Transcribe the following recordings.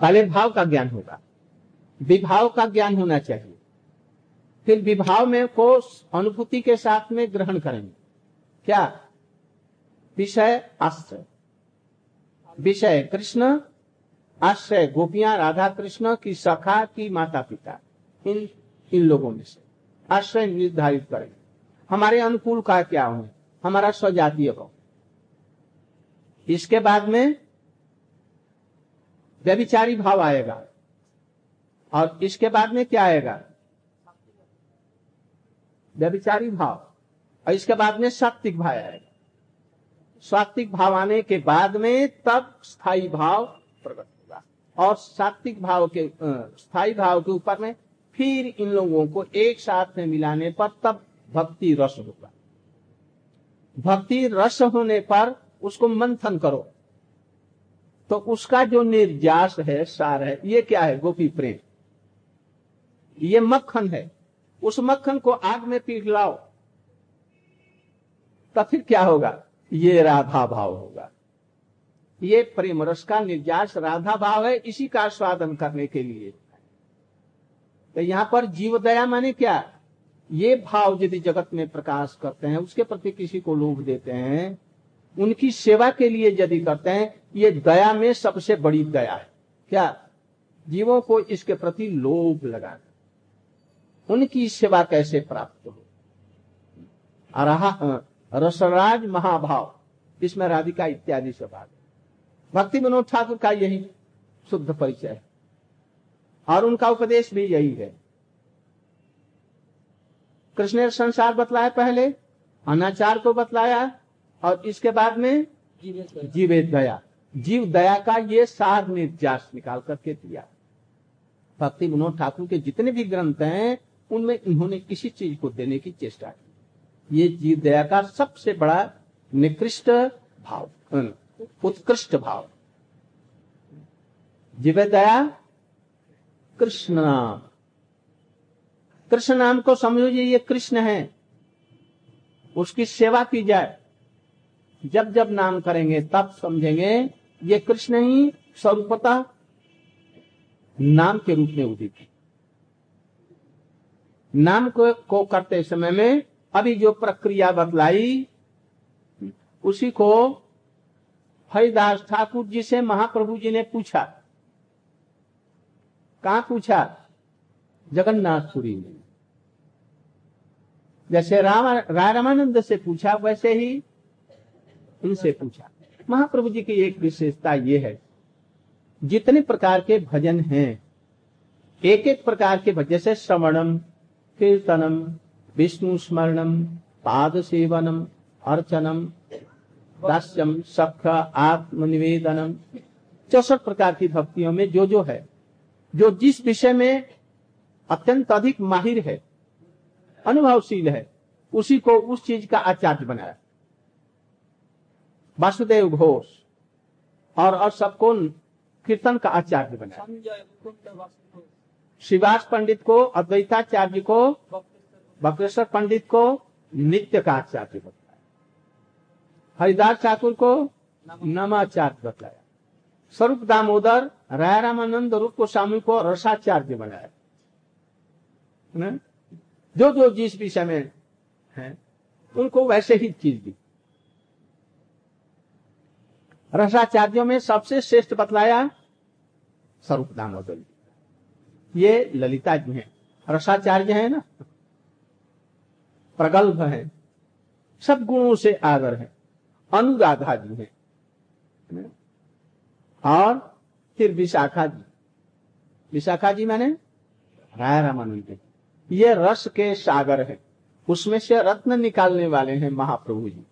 पहले भाव का ज्ञान होगा। विभाव का ज्ञान होना चाहिए। फिर विभाव में को अनुभूति के साथ में ग्रहण करेंगे। क्या? विषय, आश्रय। विषय, कृष्ण, आश्रय, गोपियाँ राधा कृष्ण की सखा की माता पिता इन इन लोगों में से। आश्रय निर्धारित करेंगे हमारे अनुकूल का क्या हो हमारा स्वजातीय कौन इसके बाद में व्यभिचारी भाव आएगा। और इसके बाद में क्या आएगा? व्यभिचारी भाव। और इसके बाद में सात्विक भाव आएगा। सात्विक भाव आने के बाद में तब स्थायी भाव प्रकट होगा। और सात्विक भाव के स्थायी भाव के ऊपर में फिर इन लोगों को एक साथ में मिलाने पर तब भक्ति रस होगा। भक्ति रस होने पर उसको मंथन करो। तो उसका जो निर्जास है, सार है, ये क्या है, गोपी प्रेम? ये मक्खन है। उस मक्खन को आग में पिघलाओ तो फिर क्या होगा? ये राधा भाव होगा। ये प्रेम रस का निर्यास राधा भाव है, इसी का स्वादन करने के लिए। तो यहाँ पर जीव दया माने क्या? ये भाव यदि जगत में प्रकाश करते हैं, उसके प्रति किसी को लोभ देते हैं, उनकी सेवा के लिए यदि करते हैं ये दया में सबसे बड़ी दया है। क्या? जीवों को इसके प्रति लोभ लगाना। उनकी सेवा कैसे प्राप्त हो? अरहा रसराज महाभाव। इसमें राधिका इत्यादि से भाग भक्ति मनोज ठाकुर का यही शुद्ध परिचय है। और उनका उपदेश भी यही है। कृष्ण ने संसार बतलाया पहले अनाचार को बतलाया और इसके बाद में जीवे दया। जीव दया का ये सार निर्जास निकाल करके दिया। भक्ति विनोद ठाकुर के जितने भी ग्रंथ हैं, उनमें इन्होंने किसी चीज़ को देने की चेष्टा की। ये जीव दया का सबसे बड़ा निकृष्ट भाव उत्कृष्ट भाव। जीव दया, कृष्ण नाम। कृष्ण नाम को समझो ये कृष्ण है। उसकी सेवा की जाए। जब जब नाम करेंगे, तब समझेंगे ये कृष्ण ही स्वरूपता नाम के रूप में उदित है। नाम को, को करते समय में अभी जो प्रक्रिया बतलाई उसी को हरिदास ठाकुर जी से महाप्रभु जी ने पूछा। कहा पूछा? जगन्नाथपुरी में। जैसे राम राय रामानंद से पूछा वैसे ही इनसे पूछा। महाप्रभु जी की एक विशेषता ये है, जितने प्रकार के भजन हैं एक एक प्रकार के भजन, जैसे श्रवणम, कीर्तनम, विष्णु स्मरणम, पाद सेवनम, अर्चनम, दास्यम सख आत्मनिवेदनम, चौसठ प्रकार की भक्तियों में जो जो है, जो जिस विषय में अत्यंत अधिक माहिर है, अनुभवशील है, उसी को उस चीज़ का आचार्य बनाया। वासुदेव घोष और और सबको कीर्तन का आचार्य बनाया। शिवास पंडित को अद्वैताचार्य को बक्रेश्वर। पंडित को नित्य का आचार्य बताया। हरिदास ठाकुर को नमाचार्य बताया। स्वरूप दामोदर राय रामानंद रूप गोस्वामी को रसाचार्य बनाया? जो जो जिस विषय में है उनको वैसे ही चीज़ दी। रसाचार्यों में सबसे श्रेष्ठ बतलाया स्वरूप दामोदर जी ये ललिता जी हैं। रसाचार्य है ना? प्रगल्भ है। सब गुणों से आगर है। अनुराधा जी हैं। और फिर विशाखा जी। विशाखा जी मैंने राय रामानंद। ये रस के सागर है। उसमें से रत्न निकालने वाले हैं महाप्रभु जी।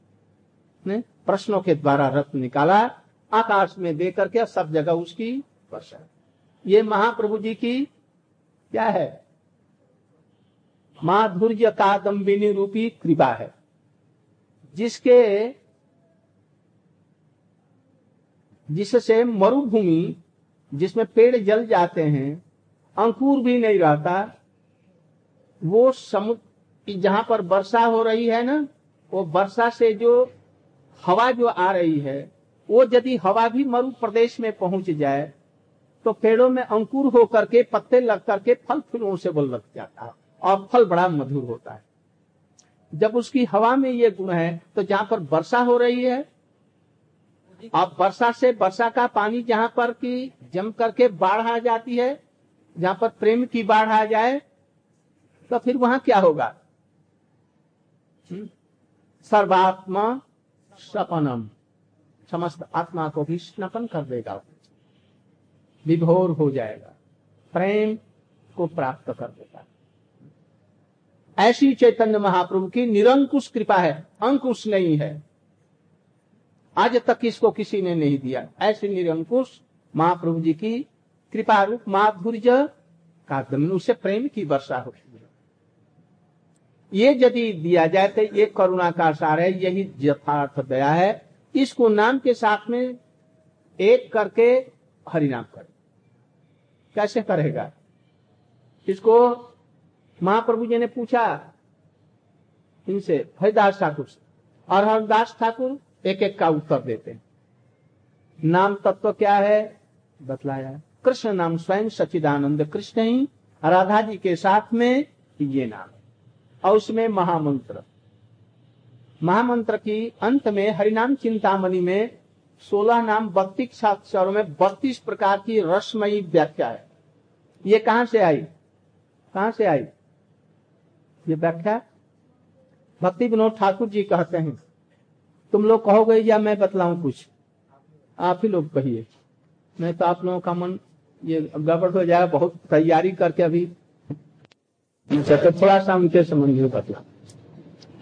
ने प्रश्नों के द्वारा रत्न निकाला, आकाश में दे करके सब जगह उसकी वर्षा। ये महाप्रभु जी की क्या है? माधुर्य कादम्बिनी रूपी कृपा है, जिसके, जिससे मरुभूमि, जिसमें पेड़ जल जाते हैं, अंकुर भी नहीं रहता, वो समुद्र, जहाँ पर वर्षा हो रही है ना, वो वर्षा से जो हवा जो आ रही है, वो यदि हवा भी मरु प्रदेश में पहुँच जाए तो पेड़ों में अंकुर होकर के, पत्ते लग करके फल फूलों से बोल लग जाता है और फल बड़ा मधुर होता है जब उसकी हवा में ये गुण है तो जहाँ पर वर्षा हो रही है, अब वर्षा से वर्षा का पानी जहाँ पर की जम करके बाढ़ आ जाती है, जहाँ पर प्रेम की बाढ़ आ जाए तो फिर वहाँ क्या होगा हम्म? सर्वात्मा सपनम समस्त आत्मा को भी स्नपन कर देगा। विभोर हो जाएगा। प्रेम को प्राप्त कर देगा। ऐसी चैतन्य महाप्रभु की निरंकुश कृपा है। अंकुश नहीं है। आज तक इसको किसी ने नहीं दिया। ऐसे निरंकुश महाप्रभु जी की कृपा रूप माधुर्य का उससे प्रेम की वर्षा होती है। ये यदि दिया जाए तो ये करुणा का सार है, यही यथार्थ दया है। इसको नाम के साथ में एक करके हरिनाम करे। कैसे करेगा? इसको महाप्रभु जी ने पूछा इनसे, हरिदास ठाकुर से। और हरिदास ठाकुर एक एक का उत्तर देते हैं। नाम तत्व तो क्या है? बतलाया। कृष्ण नाम स्वयं सचिदानंद कृष्ण ही। राधा जी के साथ में ये नाम। और उसमें महामंत्र। महामंत्र की अंत में हरिनाम चिंतामणि में सोलह नाम बत्तीस अक्षरों में बत्तीस प्रकार की रसमयी व्याख्या है। ये कहाँ से आई? कहाँ से आई? ये व्याख्या भक्ति विनोद ठाकुर जी कहते हैं। तुम लोग कहोगे या मैं बतलाऊ कुछ? आप ही लोग कहिए। नहीं तो आप लोगों का मन ये गड़बड़ हो जाएगा, बहुत तैयारी करके अभी अच्छा, तो थोड़ा सा उनके संबंध में बतला।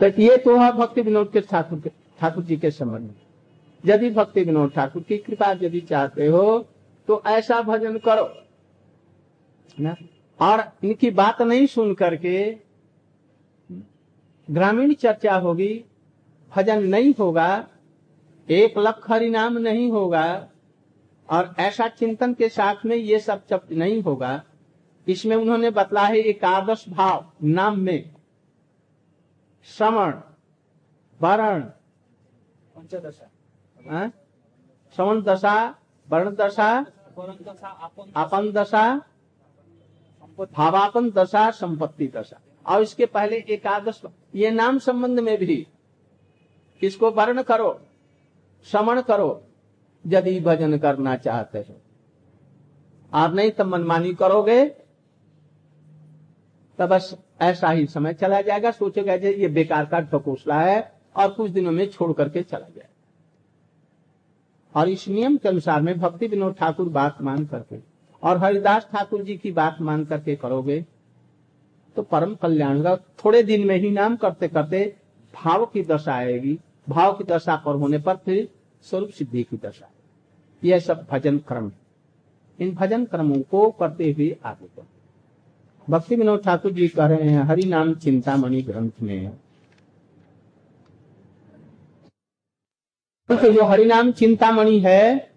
तो ये तो है भक्ति विनोद के ठाकुर के ठाकुर जी के संबंध में। यदि भक्ति विनोद ठाकुर की कृपा यदि चाहते हो तो ऐसा भजन करो। ना? और इनकी बात नहीं सुन करके ग्रामीण चर्चा होगी भजन नहीं होगा एक लख हरिनाम नहीं होगा और ऐसा चिंतन के साथ में ये सब चप नहीं होगा इसमें उन्होंने बतला है एकादश भाव नाम में। श्रवण वरण। पंचदशा। हाँ? श्रवण दशा वर्ण दशा आपन दशा। भावापन दशा संपत्ति दशा। और इसके पहले एकादश ये नाम संबंध में भी इसको वर्ण करो श्रवण करो यदि भजन करना चाहते हो। आप नहीं तो मनमानी करोगे तो बस ऐसा ही समय चला जाएगा। सोचेगा जे, ये बेकार का ढकोसला है और कुछ दिनों में छोड़ करके चला जाएगा और इस नियम के अनुसार में भक्ति विनोद ठाकुर बात मान करके और हरिदास ठाकुर जी की बात मान करके करोगे तो परम कल्याण का थोड़े दिन में ही नाम करते करते भाव की दशा आएगी। भाव की दशा पर होने पर फिर स्वरूप सिद्धि की दशा। यह सब भजन क्रम। इन भजन क्रमों को करते हुए आगे। भक्ति विनोद ठाकुर जी कह रहे हैं, हरि नाम चिंतामणि ग्रंथ में। तो जो हरिनाम चिंतामणि है,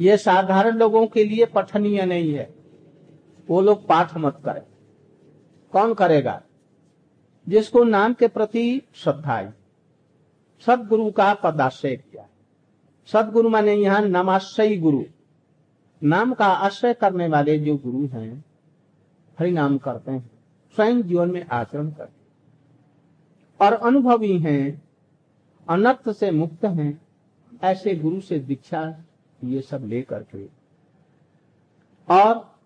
ये साधारण लोगों के लिए पठनीय नहीं है। वो लोग पाठ मत करें। कौन करेगा? जिसको नाम के प्रति श्रद्धा है। सदगुरु का पदाश्रय किया। सदगुरु माने यहाँ नामाश्रयी गुरु। नाम का आश्रय करने वाले जो गुरु हैं हरिनाम करते हैं, स्वयं जीवन में आचरण करते हैं। और अनुभवी हैं, अनर्थ से मुक्त हैं, ऐसे गुरु से दीक्षा ये सब लेकर के। और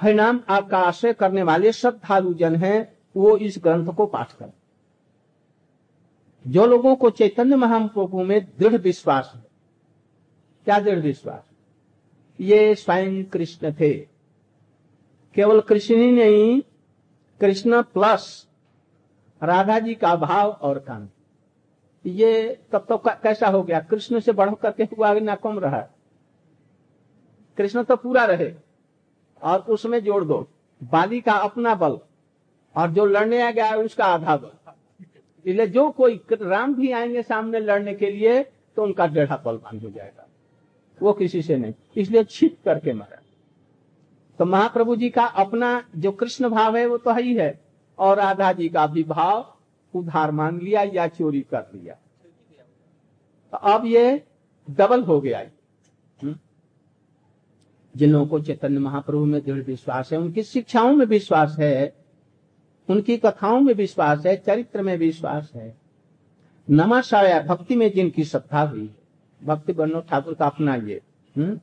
हरिनाम का आश्रय करने वाले श्रद्धालु जन हैं, वो इस ग्रंथ को पाठ करें। जो लोगों को चैतन्य महाप्रभु में दृढ़ विश्वास है, क्या दृढ़ विश्वास? ये स्वयं कृष्ण थे। केवल कृष्ण ही नहीं, कृष्ण प्लस राधा जी का भाव और कांति ये तब तो कैसा हो गया? कृष्ण से बढ़ करके हुआ ना कम रहा। कृष्ण तो पूरा रहे और उसमें जोड़ दो। बाली का अपना बल और जो लड़ने आ गया उसका आधा बल। इसलिए जो कोई राम भी आएँगे सामने लड़ने के लिए तो उनका डेढ़ा बलवान हो जाएगा। वो किसी से नहीं। इसलिए छिप करके मरा। तो महाप्रभु जी का अपना जो कृष्ण भाव है, वो तो है ही है। और राधा जी का भी भाव, उधार मान लिया या चोरी कर लिया। तो अब ये डबल हो गया हम्म? जिन लोगों को चैतन्य महाप्रभु में दृढ़ विश्वास है, उनकी शिक्षाओं में विश्वास है, उनकी कथाओं में विश्वास है, चरित्र में विश्वास है। नमाशाया भक्ति में जिनकी श्रद्धा हुई। भक्ति बनो, ठाकुर का अपना ये। हम्म?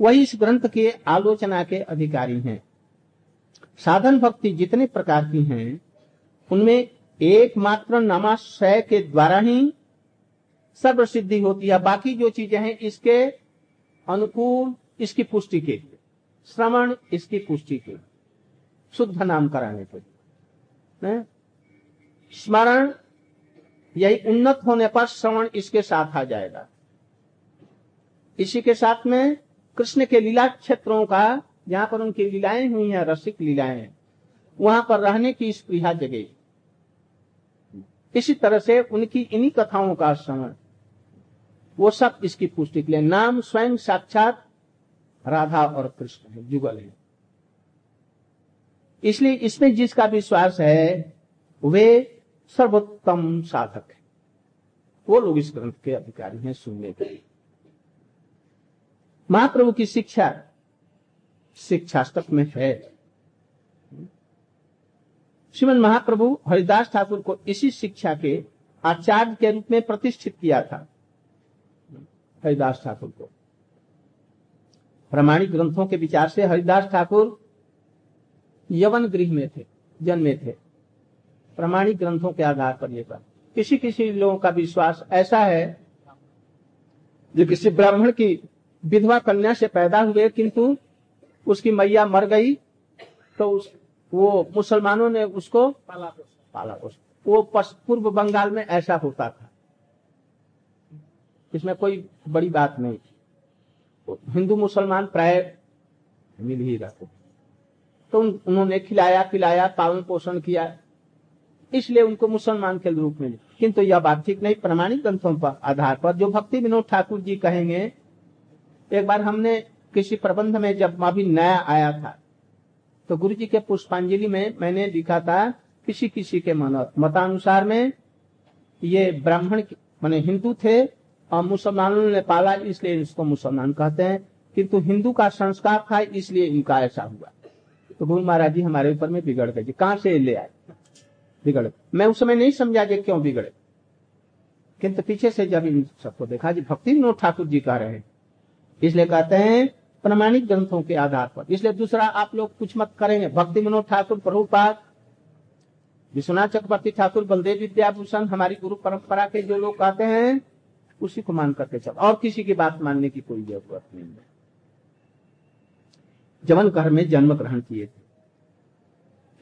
वही इस ग्रंथ के आलोचना के अधिकारी हैं। साधन भक्ति जितने प्रकार की हैं, उनमें एकमात्र नमाशय के द्वारा ही सर्व सिद्धि होती है। बाकी जो चीज़ें हैं, इसके अनुकूल, इसकी पुष्टि के लिए। श्रवण, इसकी पुष्टि के लिए। शुद्ध नाम कराने लिए। स्मरण, यही उन्नत होने पर श्रवण इसके साथ आ जाएगा। इसी के साथ में कृष्ण के लीला क्षेत्रों का, जहाँ पर उनकी लीलाएँ हुई हैं, रसिक लीलाएँ, वहाँ पर रहने की स्पृहा जगेगी इसी तरह से उनकी इन्हीं कथाओं का श्रवण वो सब इसकी पुष्टि के लिए नाम स्वयं साक्षात राधा और कृष्ण है, जुगल है। इसलिए इसमें जिसका विश्वास है, वे सर्वोत्तम साधक है। वो लोग इस ग्रंथ के अधिकारी हैं, सुनने के लिए। महाप्रभु की शिक्षा शिक्षाष्टक में है। श्रीमद महाप्रभु हरिदास ठाकुर को इसी शिक्षा के आचार्य के रूप में प्रतिष्ठित किया था, हरिदास ठाकुर को। प्रमाणिक ग्रंथों के विचार से हरिदास ठाकुर यवन गृह में थे, जन्मे थे। प्रमाणिक ग्रंथों के आधार पर यह बात। किसी किसी लोगों का विश्वास ऐसा है, जो किसी ब्राह्मण की विधवा कन्या से पैदा हुए किंतु उसकी मैया मर गई तो उस वो मुसलमानों ने उसको पाला। पाला पोसा वो पूर्व बंगाल में ऐसा होता था। इसमें कोई बड़ी बात नहीं वो हिंदू मुसलमान प्राय मिल ही रहते तो उन, उन्होंने खिलाया पिलाया पालन पोषण किया। इसलिए उनको मुसलमान के रूप में। किंतु यह बात ठीक नहीं। प्रमाणिक ग्रंथों पर आधार पर जो भक्ति विनोद ठाकुर जी कहेंगे एक बार हमने किसी प्रबंध में जब अभी नया आया था तो गुरु जी के पुष्पांजलि में मैंने लिखा था, किसी किसी के मतानुसार में ये ब्राह्मण माने हिंदू थे, और मुसलमानों ने पाला इसलिए इसको मुसलमान कहते हैं, किंतु हिंदू का संस्कार था, इसलिए इनका ऐसा हुआ। तो गुरु महाराज जी हमारे ऊपर में बिगड़ गए। कहाँ से ले आए? बिगड़ मैं उस समय नहीं समझा जी क्यों बिगड़े। किंतु पीछे से जब इन सबको देखा, जी, भक्ति विनोद ठाकुर जी कह रहे हैं। इसलिए कहते हैं प्रमाणिक ग्रंथों के आधार पर। इसलिए दूसरा आप लोग कुछ मत करेंगे। भक्ति विनोद ठाकुर प्रभुपाद, विश्वनाथ चक्रवर्ती ठाकुर, बलदेव विद्याभूषण, हमारी गुरु परंपरा के जो लोग कहते हैं, उसी को मान करके चलो। और किसी की बात मानने की कोई ज़रूरत नहीं है। जवन घर में जन्म ग्रहण किए थे।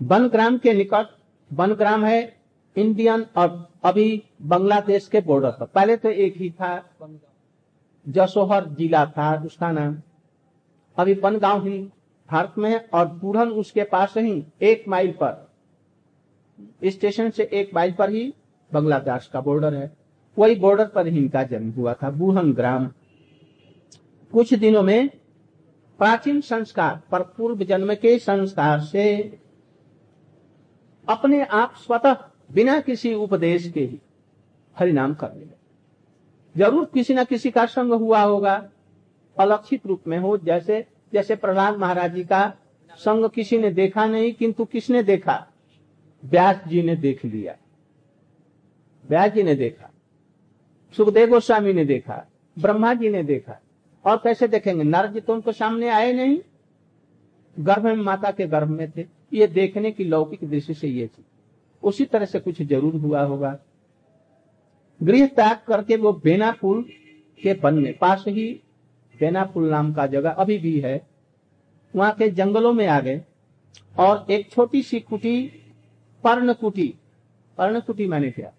बनग्राम के निकट, बनग्राम है इंडियन और अभी बांग्लादेश के बॉर्डर पर। पहले तो एक ही था। जसोहर जिला था, उसका नाम। अभी बनगांव ही भारत में है और पूरन उसके पास ही एक माइल पर। स्टेशन से एक माइल पर ही बांग्लादेश का बॉर्डर है। वही बॉर्डर पर ही इनका जन्म हुआ था बूहन ग्राम। कुछ दिनों में प्राचीन संस्कार पर पूर्व जन्म के संस्कार से अपने आप स्वतः बिना किसी उपदेश के ही हरिनाम करने लगे ज़रूर किसी न किसी का संग हुआ होगा। अलक्षित रूप में हो, जैसे जैसे प्रहलाद महाराज जी का संग किसी ने देखा नहीं, किंतु किसने देखा? व्यास जी ने देख लिया। व्यास जी ने देखा। सुखदेव गोस्वामी ने देखा। ब्रह्मा जी ने देखा। और कैसे देखेंगे? नारद जी तो उनको सामने आए नहीं। गर्भ में माता के गर्भ में थे। ये देखने की लौकिक दृष्टि से ये थी। उसी तरह से कुछ ज़रूर हुआ होगा। गृह त्याग करके वो बेना पुल के बनने पास ही बेना पुल नाम का जगह अभी भी है, वहाँ के जंगलों में आ गए। और एक छोटी सी कुटी, पर्ण कुटी पर्ण कुटी माने क्या।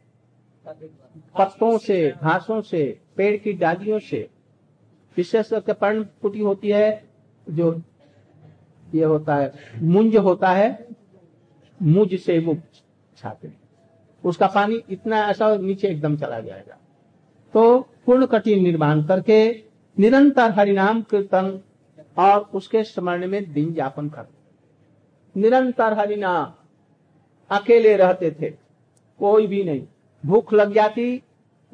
पत्तों से, घासों से, पेड़ की डालियों से। विशेष करके पर्ण कुटी होती है, जो ये होता है, मुंज होता है मुझ से वो छाते हैं उसका पानी इतना ऐसा नीचे एकदम चला जाएगा। तो पूर्ण कटी निर्माण करके निरंतर हरिनाम कीर्तन और उसके स्मरण में दिन यापन कर। निरंतर हरिनाम। अकेले रहते थे। कोई भी नहीं। भूख लग जाती,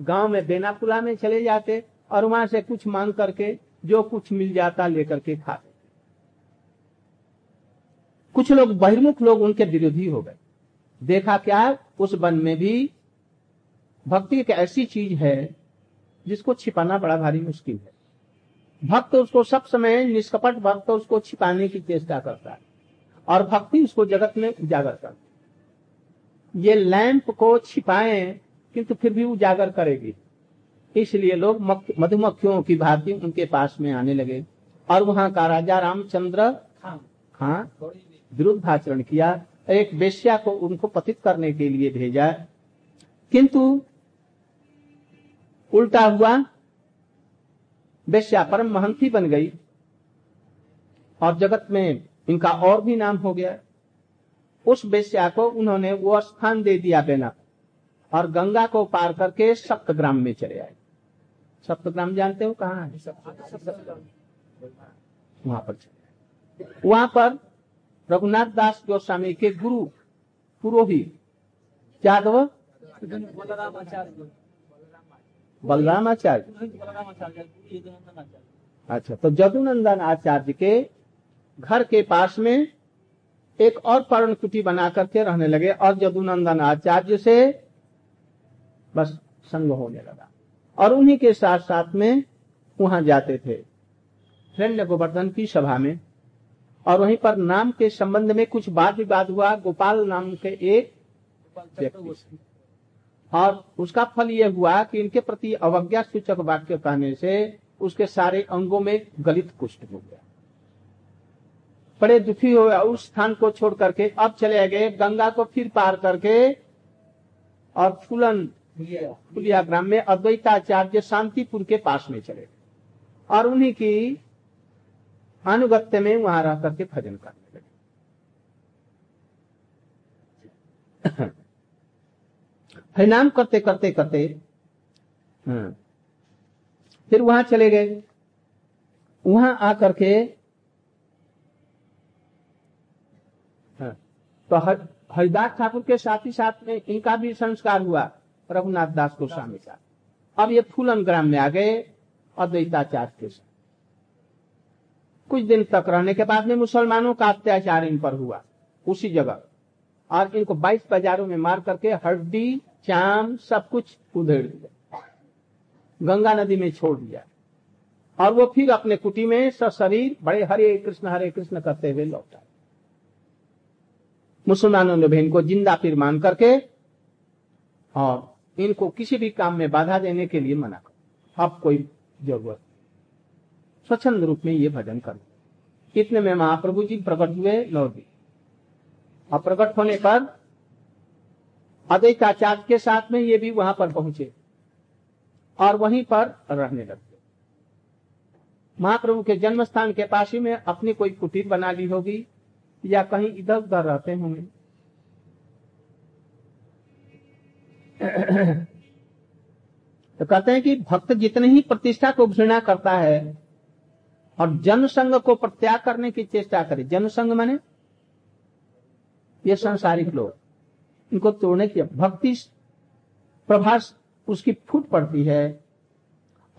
गाँव में बेनापुला में चले जाते और वहाँ से कुछ मांग करके जो कुछ मिल जाता लेकर के खाते। कुछ लोग बहिर्मुख लोग उनके विरोधी हो गए। देखा क्या उस वन में भी भक्ति एक ऐसी चीज़ है जिसको छिपाना बड़ा भारी मुश्किल है। भक्त उसको सब समय निष्कपट भक्त उसको छिपाने की चेष्टा करता है और भक्ति उसको जगत में उजागर करती है। ये लैंप को छिपाए किंतु फिर भी उजागर करेगी। इसलिए लोग मधुमक्खियों की भांति उनके पास में आने लगे और वहाँ का राजा रामचंद्र हाँ खां भी विरुद्धाचरण किया। एक वेश्या को उनको पतित करने के लिए भेजा। किंतु उल्टा हुआ वेश्या परम महंती बन गई और जगत में इनका और भी नाम हो गया। उस वेश्या को उन्होंने वो स्थान दे दिया बेना और गंगा को पार करके सप्तग्राम में चले आए। सप्तग्राम जानते हो कहाँ है? वहाँ पर चले वहाँ पर रघुनाथ दास गोस्वामी के गुरु पुरोहित यादव? बलराम आचार्य अच्छा तो जदुनंदन आचार्य के घर के पास में एक और पर्ण कुटी बना करके रहने लगे और जदुनंदन आचार्य से बस संग होने लगा। और उन्हीं के साथ साथ में वहाँ जाते थे। हिरण्य गोवर्धन की सभा में और वहीं पर नाम के संबंध में कुछ वाद विवाद हुआ। गोपाल नाम के एक चक्रवर्ती और उसका फल यह हुआ कि इनके प्रति अवज्ञा सूचक वाक्य कहने से उसके सारे अंगों में गलित कुष्ठ हो गया। बड़े दुखी हो गया उस स्थान को छोड़ करके। अब चले गए, गंगा को फिर पार करके और फूलन फुलिया ग्राम में अद्वैताचार्य शांतिपुर के पास में चले और उन्हीं की अनुगत्य में वहाँ रह करके भजन करने लगे। हरिनाम करते करते करते हाँ, फिर वहाँ चले गए। वहाँ आकर के हाँ, तो हर- हरिदास ठाकुर के साथ ही साथ में इनका भी संस्कार हुआ रघुनाथ दास गोस्वामी का। अब ये फूलन ग्राम में आ गए अद्वैताचार्य के साथ। कुछ दिन तक रहने के बाद में मुसलमानों का अत्याचार इन पर हुआ। उसी जगह। और इनको बाईस बाजारों में मार करके हड्डी, चाम, सब कुछ उधेड़ दिया। गंगा नदी में छोड़ दिया। और वो फिर अपने कुटी में सशरीर, बड़े हरे कृष्ण हरे कृष्ण करते हुए लौटा। मुसलमानों ने भी इनको ज़िंदा फिर मान करके और इनको किसी भी काम में बाधा देने के लिए मना कर अब कोई ज़रूरत। स्वच्छंद रूप में ये भजन कर। इतने में महाप्रभु जी प्रकट हुए लौट गए। और प्रकट होने पर अद्वैताचार्य के साथ में ये भी वहाँ पर पहुँचे और वहीं पर रहने लगे। महाप्रभु के जन्म स्थान के पास ही में अपनी कोई कुटीर बना ली होगी या कहीं इधर उधर रहते होंगे। तो कहते हैं कि भक्त जितने ही प्रतिष्ठा को घृणा करता है और जनसंग को प्रत्याग करने की चेष्टा करे। जनसंघ माने? ये सांसारिक लोग। इनको तोड़ने की भक्ति प्रभास उसकी फूट पड़ती है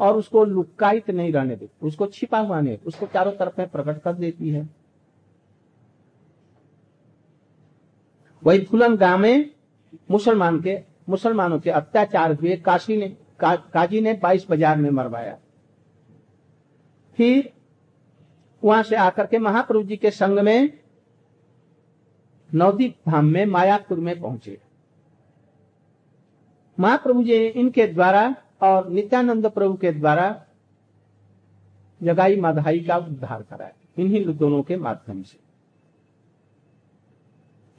और उसको लुकायित नहीं रहने देती। उसको छिपा हुआ नहीं उसको चारों तरफ़ में प्रकट कर देती है। वही फुलन गाँव में मुसलमान के मुसलमानों के अत्याचार हुए। काशी ने का, काजी ने बाईस बाज़ार में मरवाया। फिर वहाँ से आकर के महाप्रभु जी के संग में नवदीप धाम में, मायापुर में पहुँचे। महाप्रभु जी इनके द्वारा और नित्यानंद प्रभु के द्वारा जगाई माधाई का उद्धार कराया। इन्हीं दोनों के माध्यम से।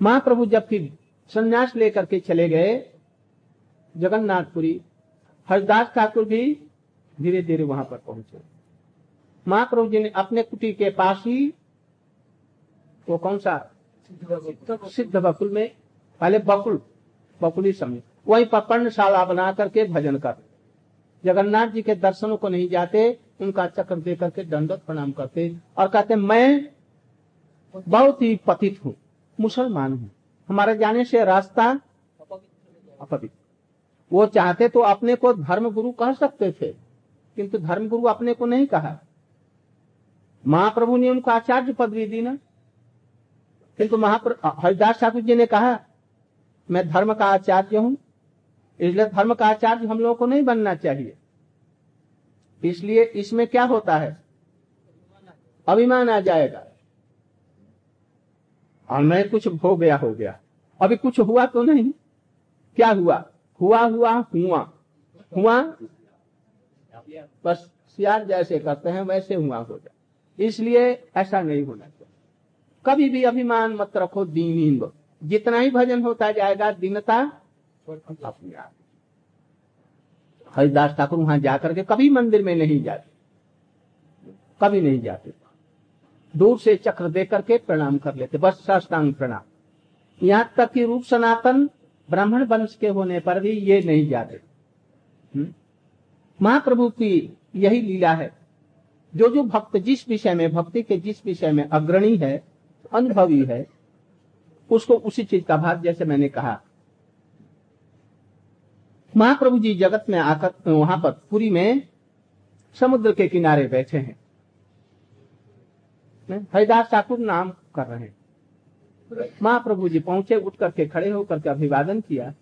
महाप्रभु जब फिर संन्यास लेकर के चले गए, जगन्नाथपुरी, हरदास ठाकुर भी धीरे धीरे वहाँ पर पहुँचे। महाप्रभु जी ने अपने कुटी के पास ही वो कौन सा? सिद्ध बकुल में, पहले बकुल बकुल ही समझे वहीं पर पर्णशाला बना करके भजन कर। जगन्नाथ जी के दर्शनों को नहीं जाते, उनका चक्र दे करके दंडोत प्रणाम करते और कहते मैं बहुत ही पतित हूँ, मुसलमान हूँ। हमारे जाने से रास्ता अपवित्र। वो चाहते तो अपने को धर्म गुरु कह सकते थे, किंतु धर्म गुरु अपने को नहीं कहा। महाप्रभु ने उनको आचार्य पदवी दी ना। किंतु महाप्रभु हरिदास ठाकुर जी ने कहा, मैं धर्म का आचार्य हूँ, इसलिए धर्म का आचार्य हम लोगों को नहीं बनना चाहिए। इसलिए इसमें क्या होता है? अभिमान आ जाएगा। और मैं कुछ हो गया हो गया। अभी कुछ हुआ तो नहीं। क्या हुआ? हुआ हुआ हुआ। हुआ? बस सियार जैसे करते हैं, वैसे हुआ हो जाए इसलिए ऐसा नहीं होना चाहिए। कभी भी अभिमान मत रखो दीन जितना ही भजन होता जाएगा, दीनता अपने आप। हरिदास ठाकुर वहाँ जाकर के कभी मंदिर में नहीं जाते। कभी नहीं जाते। दूर से चक्र दे करके प्रणाम कर लेते। बस साष्टांग प्रणाम। यहाँ तक कि रूप सनातन ब्राह्मण वंश के होने पर भी ये नहीं जाते। हम्म? महाप्रभु की यही लीला है। जो जो भक्त जिस विषय में, भक्ति के जिस विषय में अग्रणी है, अनुभवी है, उसको उसी चीज़ का भाग जैसे मैंने कहा। महाप्रभु जी जगत में आकर, वहाँ पर पुरी में समुद्र के किनारे बैठे हैं। हरिदास ठाकुर नाम कर रहे हैं। महाप्रभु जी पहुँचे, उठ करके खड़े होकर के अभिवादन किया।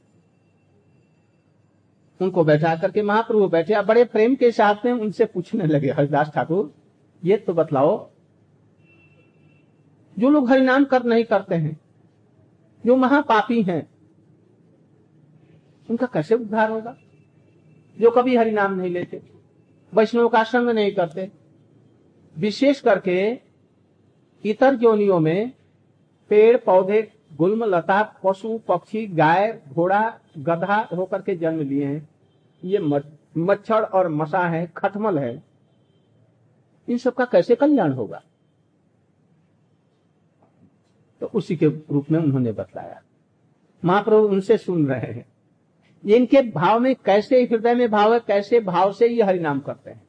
उनको बैठा करके महाप्रभु बैठे बड़े प्रेम के साथ में उनसे पूछने लगे, हरिदास ठाकुर, ये तो बतलाओ, जो लोग हरिनाम कर नहीं करते हैं, जो महापापी हैं, उनका कैसे उद्धार होगा? जो कभी हरिनाम नहीं लेते, वैष्णव का संग नहीं करते, विशेष करके इतर जोनियों में पेड़, पौधे, गुल्म, लता, पशु, पक्षी, गाय, घोड़ा, गधा होकर के जन्म लिए हैं। ये मच्छर और मसा है, खटमल है। इन सब का कैसे कल्याण होगा? तो उसी के रूप में उन्होंने बतलाया। महाप्रभु उनसे सुन रहे हैं। इनके भाव में कैसे, हृदय में भाव है, कैसे भाव से ये हरिनाम करते हैं?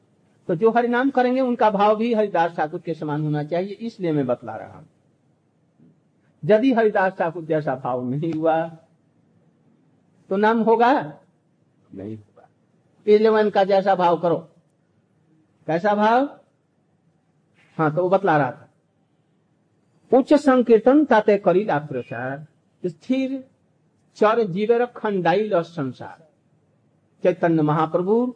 तो जो हरिनाम करेंगे, उनका भाव भी हरिदास ठाकुर के समान होना चाहिए, इसलिए मैं बतला रहा हूँ। यदि हरिदास ठाकुर जैसा भाव नहीं हुआ तो नाम होगा? नहीं। होगा का जैसा भाव करो। कैसा भाव? हाँ तो वो बतला रहा था। उच्च संकीर्तन ताते करीला प्रचार स्थिर, चर जीवर खंडाई संसार। चैतन्य महाप्रभु,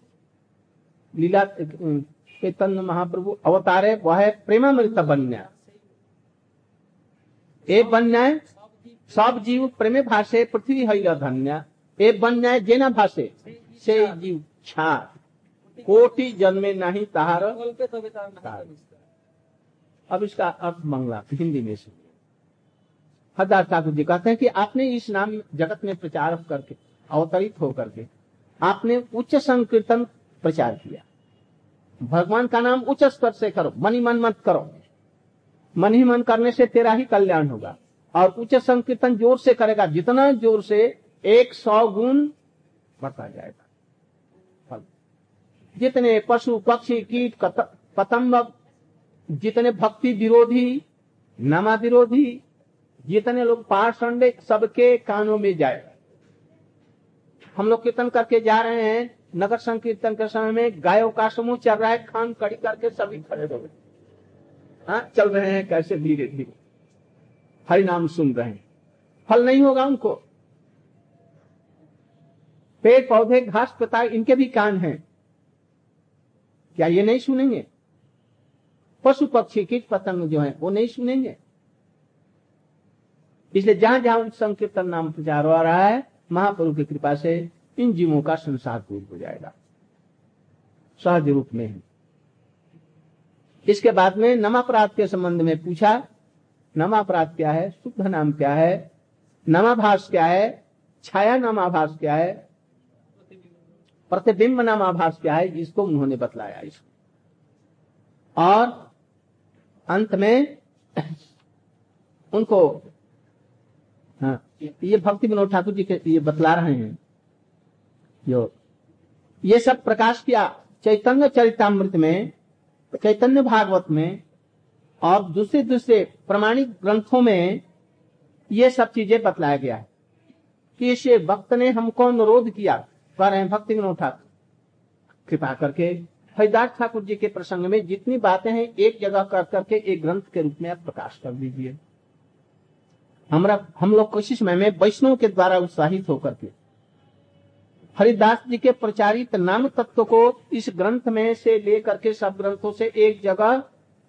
लीला चैतन्य महाप्रभु, अवतारे, वह है प्रेमामृत बन्या। ए सब जीव प्रेमे भाषे पृथ्वी हईल धन्य। ए बन्याय जेना भाषे, से जीव। छा कोटि जन्मे नहीं तार। अब इसका अर्थ मंगला, हिंदी में से हरदास ठाकुर जी कहते हैं कि आपने इस नाम जगत में प्रचार करके, अवतरित होकर के, आपने उच्च संकीर्तन प्रचार किया। भगवान का नाम उच्च स्तर से करो, मन ही मन मत करो। मन ही मन करने से तेरा ही कल्याण होगा। और उच्च संकीर्तन ज़ोर से करेगा, जितना ज़ोर से एक सौ गुण बढ़ता जाएगा। जितने पशु पक्षी कीट पतंग जितने भक्ति विरोधी, नमा विरोधी, जितने लोग पाषंडे सबके कानों में जाए। हम लोग कीर्तन करके जा रहे हैं, नगर संकीर्तन के समय में गायों का समूह चल रहा है, खान कड़ी करके सभी खड़े हो गए। हाँ चल रहे हैं कैसे धीरे धीरे। हरि नाम सुन रहे हैं। फल नहीं होगा उनको। पेड़ पौधे, घास पता इनके भी कान हैं। क्या ये नहीं सुनेंगे? पशु पक्षी कीट पतंग जो है, वो नहीं सुनेंगे? इसलिए जहाँ जहाँ संकीर्तन नाम प्रचार हो रहा है, महाप्रभु की कृपा से इन जीवों का संसार दूर हो जाएगा। सहज रूप में। इसके बाद में नमापराध के संबंध में पूछा, नमापराध क्या है? शुद्ध नाम क्या है? नमाभास क्या है? छाया नमाभास क्या है? प्रतिबिंब नामाभास क्या है जिसको उन्होंने बतलाया इसको। और अंत में उनको हाँ ये भक्ति विनोद ठाकुर जी के ये बतला रहे हैं। जो ये सब प्रकाश किया चैतन्य चरितमृत में, चैतन्य भागवत में, और दूसरे दूसरे प्रमाणिक ग्रंथों में ये सब चीज़ें बतलाया गया है। कि इस वक्त ने हमको अनुरोध किया कह रहे हैं भक्ति विनोद ठाकुर कृपा करके हरिदास ठाकुर जी के प्रसंग में जितनी बातें हैं, एक जगह कर करके एक ग्रंथ के रूप में आप प्रकाश कर दीजिए। हमरा, हम लोग कोशिश में, मैं वैष्णव के द्वारा उत्साहित होकर के। हरिदास जी के प्रचारित नाम तत्व को इस ग्रंथ में से लेकर के सब ग्रंथों से एक जगह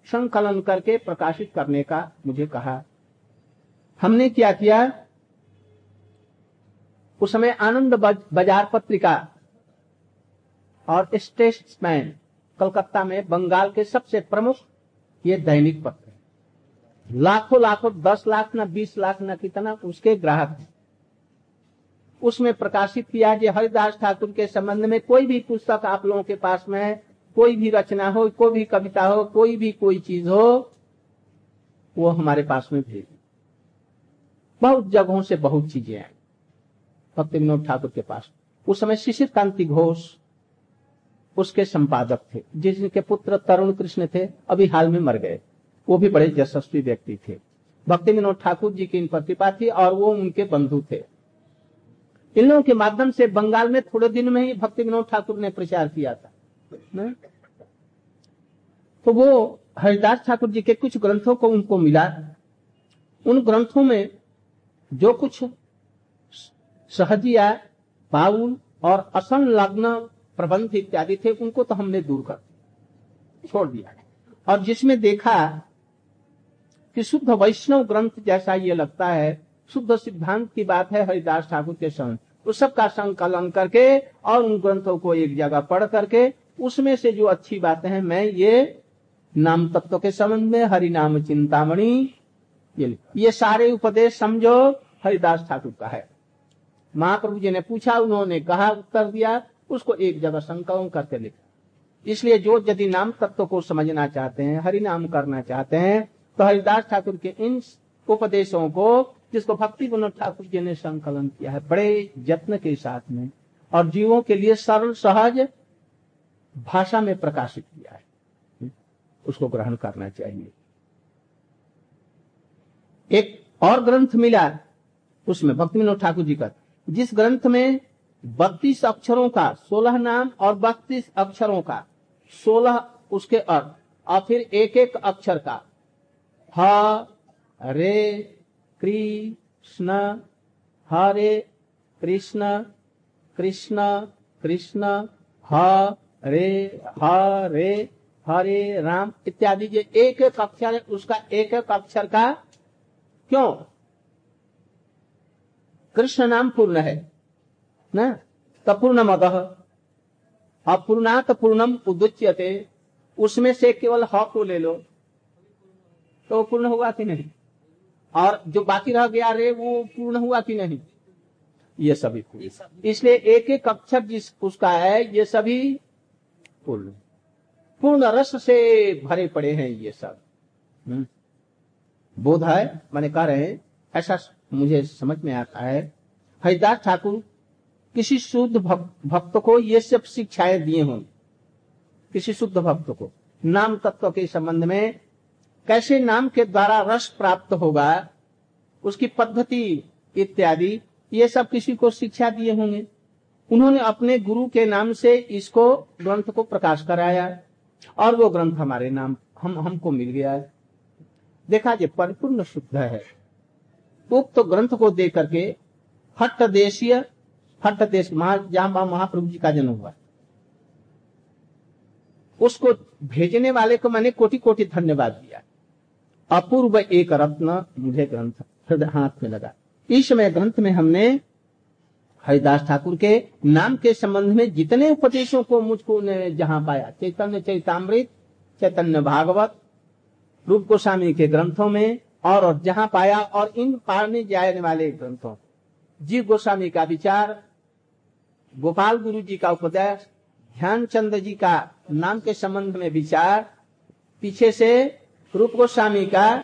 संकलन करके प्रकाशित करने का मुझे कहा। हमने क्या किया? उस समय आनंद बाज़ार पत्रिका और स्टेट्समैन कलकत्ता में बंगाल के सबसे प्रमुख ये दैनिक पत्र है। लाखों लाखों, दस लाख ना बीस लाख ना कितना उसके ग्राहक हैं। उसमें प्रकाशित किया कि हरिदास ठाकुर के संबंध में कोई भी पुस्तक आप लोगों के पास में है, कोई भी रचना हो, कोई भी कविता हो, कोई भी कोई चीज़ हो, वो हमारे पास में भेज बहुत जगहों से बहुत चीज़ें आई भक्ति विनोद ठाकुर के पास। उस समय शिशिर कांति घोष उसके संपादक थे जिनके पुत्र तरुण कृष्ण थे, अभी हाल में मर गए। वो भी बड़े यशस्वी व्यक्ति थे। भक्ति विनोद ठाकुर जी की इन पर कृपा थी और वो उनके बंधु थे। इन लोगों के माध्यम से बंगाल में थोड़े दिन में ही भक्ति विनोद ठाकुर ने प्रचार किया था। न? तो वो हरिदास ठाकुर जी के कुछ ग्रंथों को उनको मिला। उन ग्रंथों में जो कुछ सहजिया, बाउल और असन लग्न प्रबंध इत्यादि थे, उनको तो हमने दूर कर छोड़ दिया। और जिसमें देखा कि शुद्ध वैष्णव ग्रंथ जैसा ये लगता है, शुद्ध सिद्धांत की बात है हरिदास ठाकुर के संग उस सब का संकलन करके और उन ग्रंथों को एक जगह पढ़ करके, उसमें से जो अच्छी बातें हैं, मैं ये नाम तत्व के संबंध में हरि नाम चिंतामणि, ये ये सारे उपदेश समझो, हरिदास ठाकुर का है। महाप्रभु जी ने पूछा, उन्होंने कहा उत्तर दिया, उसको एक जगह संकलन करके लिखा। इसलिए जो यदि नाम तत्व को समझना चाहते हैं हरि नाम करना चाहते हैं तो हरिदास ठाकुर के इन उपदेशों को, जिसको भक्ति विनोद ठाकुर जी ने संकलन किया है, बड़े यत्न के साथ में, और जीवों के लिए सरल, सहज भाषा में प्रकाशित किया है, उसको ग्रहण करना चाहिए। एक और ग्रंथ मिला, उसमें भक्ति विनोद ठाकुर जी का जिस ग्रंथ में बत्तीस अक्षरों का, सोलह नाम और बत्तीस अक्षरों का, सोलह उसके अर्थ और फिर एक एक अक्षर का। ह रे कृष्ण, हरे कृष्ण कृष्ण कृष्ण, हरे हरे हरे राम इत्यादि जो एक एक अक्षर है, उसका एक एक अक्षर का क्यों? कृष्ण नाम पूर्ण है न? तपूर्ण मद अपूर्णात पूर्णम उदुच्यते। उसमें से केवल ह को ले लो। तो पूर्ण हुआ कि नहीं? और जो बाकी रह गया रे वो पूर्ण हुआ कि नहीं? ये सभी पूर्ण। इसलिए एक एक अक्षर जिस उसका है ये सभी पूर्ण। पूर्ण रस से भरे पड़े हैं ये सब। हम्म। बोध है? मैंने कह रहे हैं। ऐसा मुझे समझ में आता है। हरिदास ठाकुर, किसी शुद्ध भक्त को ये सब शिक्षाएँ दिए हों। किसी शुद्ध भक्त को। नाम तत्व के संबंध में कैसे नाम के द्वारा रस प्राप्त होगा, उसकी पद्धति इत्यादि, ये सब किसी को शिक्षा दिए होंगे। उन्होंने अपने गुरु के नाम से इसको ग्रंथ को प्रकाश कराया, और वो ग्रंथ हमारे नाम, हम, हमको मिल गया। है देखा जे, परिपूर्ण शुद्ध है। उक्त तो ग्रंथ को दे करके हट देशीय हट देश जहाँ महाप्रभु जी का जन्म हुआ। उसको भेजने वाले को मैंने कोटि कोटि धन्यवाद दिया। अपूर्व एक रत्न मुझे ग्रंथ, हृदय, हाथ में लगा। इस समय ग्रंथ में हमने हरिदास ठाकुर के नाम के संबंध में जितने उपदेशों को मुझको जहाँ पाया, चैतन्य चैतामृत चैतन्य भागवत, रूप गोस्वामी के ग्रंथों में और, जहाँ पाया और इन पाने जाने वाले ग्रंथों। जीव गोस्वामी का विचार गोपाल गुरु जी का उपदेश ध्यानचंद जी का नाम के संबंध में विचार पीछे से रूप गोस्वामी का